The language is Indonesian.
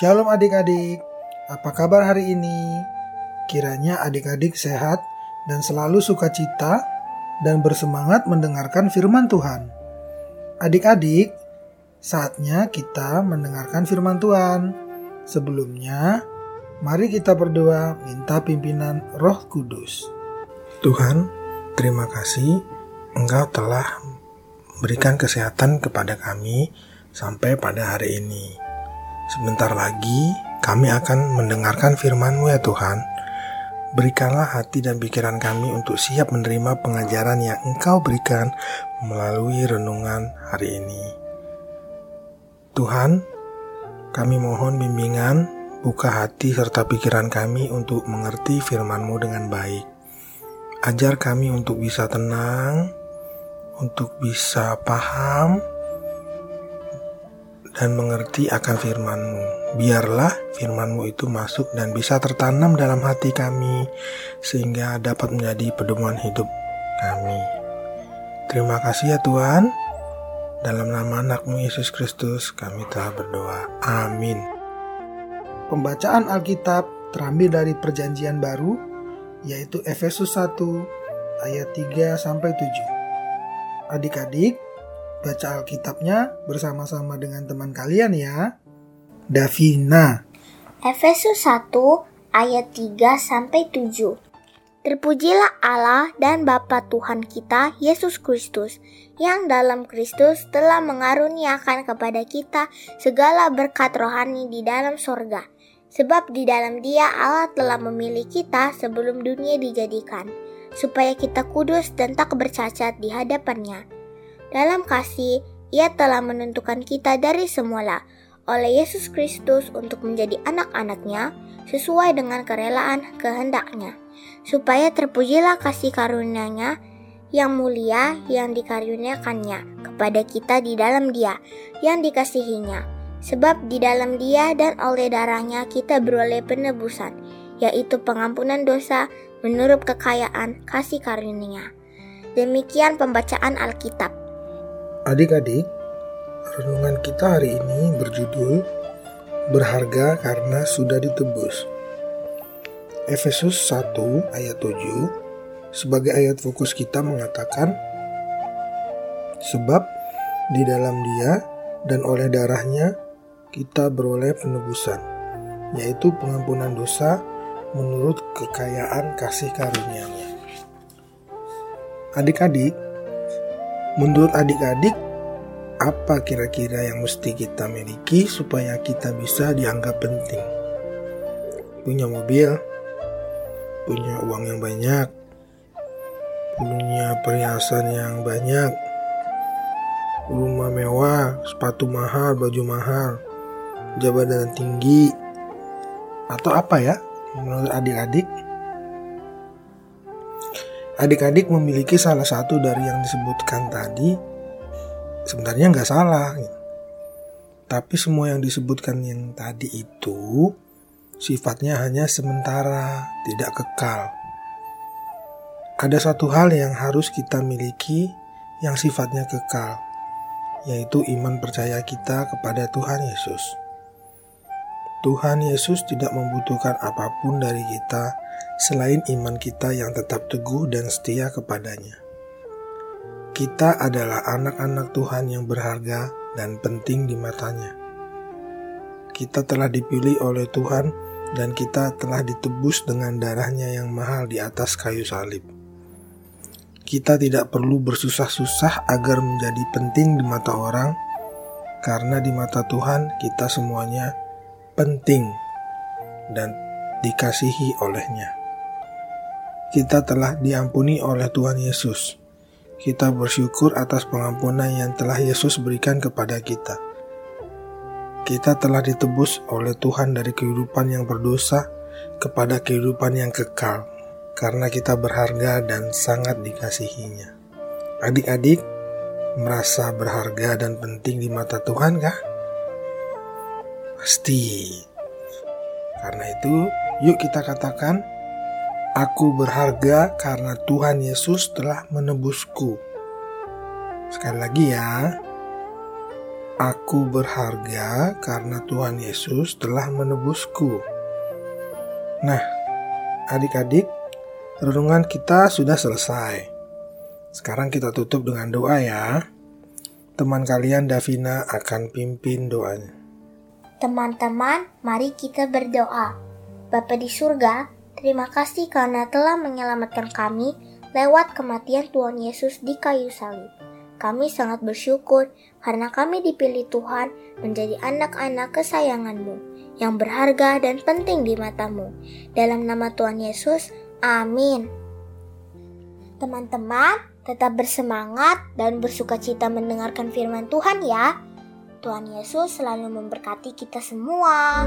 Shalom adik-adik, apa kabar hari ini? Kiranya adik-adik sehat dan selalu sukacita dan bersemangat mendengarkan firman Tuhan. Adik-adik, saatnya kita mendengarkan firman Tuhan. Sebelumnya, mari kita berdoa minta pimpinan Roh Kudus. Tuhan, terima kasih Engkau telah berikan kesehatan kepada kami sampai pada hari ini. Sebentar lagi kami akan mendengarkan firman-Mu ya Tuhan. Berikanlah hati dan pikiran kami untuk siap menerima pengajaran yang Engkau berikan melalui renungan hari ini. Tuhan, kami mohon bimbingan, buka hati serta pikiran kami untuk mengerti firman-Mu dengan baik. Ajar kami untuk bisa tenang, untuk bisa paham dan mengerti akan firman-Mu. Biarlah firman-Mu itu masuk dan bisa tertanam dalam hati kami sehingga dapat menjadi pedoman hidup kami. Terima kasih ya Tuhan. Dalam nama anakmu Yesus Kristus kami telah berdoa. Amin. Pembacaan Alkitab terambil dari perjanjian baru yaitu Efesus 1 ayat 3 sampai 7. Adik-adik, baca Alkitabnya bersama-sama dengan teman kalian ya. Davina. Efesus 1 ayat 3 sampai 7. Terpujilah Allah dan Bapa Tuhan kita Yesus Kristus yang dalam Kristus telah mengaruniakan kepada kita segala berkat rohani di dalam sorga. Sebab di dalam dia Allah telah memilih kita sebelum dunia dijadikan supaya kita kudus dan tak bercacat di hadapannya. Dalam kasih, ia telah menentukan kita dari semula oleh Yesus Kristus untuk menjadi anak-anaknya sesuai dengan kerelaan kehendaknya, supaya terpujilah kasih karunia-Nya yang mulia yang dikaruniakannya kepada kita di dalam dia yang dikasihinya. Sebab di dalam dia dan oleh darahnya kita beroleh penebusan, yaitu pengampunan dosa menurut kekayaan kasih karunia. Demikian pembacaan Alkitab. Adik-adik, renungan kita hari ini berjudul Berharga karena sudah ditebus. Efesus 1 ayat 7 sebagai ayat fokus kita mengatakan Sebab di dalam dia dan oleh darahnya kita beroleh penebusan, yaitu pengampunan dosa menurut kekayaan kasih karunia-Nya. Adik-adik, menurut adik-adik, apa kira-kira yang mesti kita miliki supaya kita bisa dianggap penting? Punya mobil, punya uang yang banyak, punya perhiasan yang banyak, rumah mewah, sepatu mahal, baju mahal, jabatan tinggi, atau apa ya? menurut adik-adik adik-adik memiliki salah satu dari yang disebutkan tadi sebenarnya nggak salah tapi semua yang disebutkan yang tadi itu sifatnya hanya sementara tidak kekal ada satu hal yang harus kita miliki yang sifatnya kekal yaitu iman percaya kita kepada Tuhan Yesus. Tuhan Yesus tidak membutuhkan apa pun dari kita selain iman kita yang tetap teguh dan setia kepadanya. Kita adalah anak-anak Tuhan yang berharga dan penting di matanya. Kita telah dipilih oleh Tuhan dan kita telah ditebus dengan darahnya yang mahal di atas kayu salib. Kita tidak perlu bersusah-susah agar menjadi penting di mata orang, karena di mata Tuhan kita semuanya penting dan dikasihi olehnya. Kita telah diampuni oleh Tuhan Yesus. Kita bersyukur atas pengampunan yang telah Yesus berikan kepada kita. Kita telah ditebus oleh Tuhan dari kehidupan yang berdosa kepada kehidupan yang kekal, karena kita berharga dan sangat dikasihinya. Adik-adik, merasa berharga dan penting di mata Tuhan kah? Pasti. Karena itu, yuk kita katakan, Aku berharga karena Tuhan Yesus telah menebusku. Sekali lagi ya, Aku berharga karena Tuhan Yesus telah menebusku. Nah, adik-adik, renungan kita sudah selesai. Sekarang kita tutup dengan doa ya. Teman kalian Davina akan pimpin doanya. Teman-teman, mari kita berdoa. Bapa di surga, terima kasih karena telah menyelamatkan kami lewat kematian Tuhan Yesus di kayu salib. Kami sangat bersyukur karena kami dipilih Tuhan menjadi anak-anak kesayanganmu yang berharga dan penting di matamu. Dalam nama Tuhan Yesus, amin. Teman-teman, tetap bersemangat dan bersuka cita mendengarkan firman Tuhan ya. Tuhan Yesus selalu memberkati kita semua.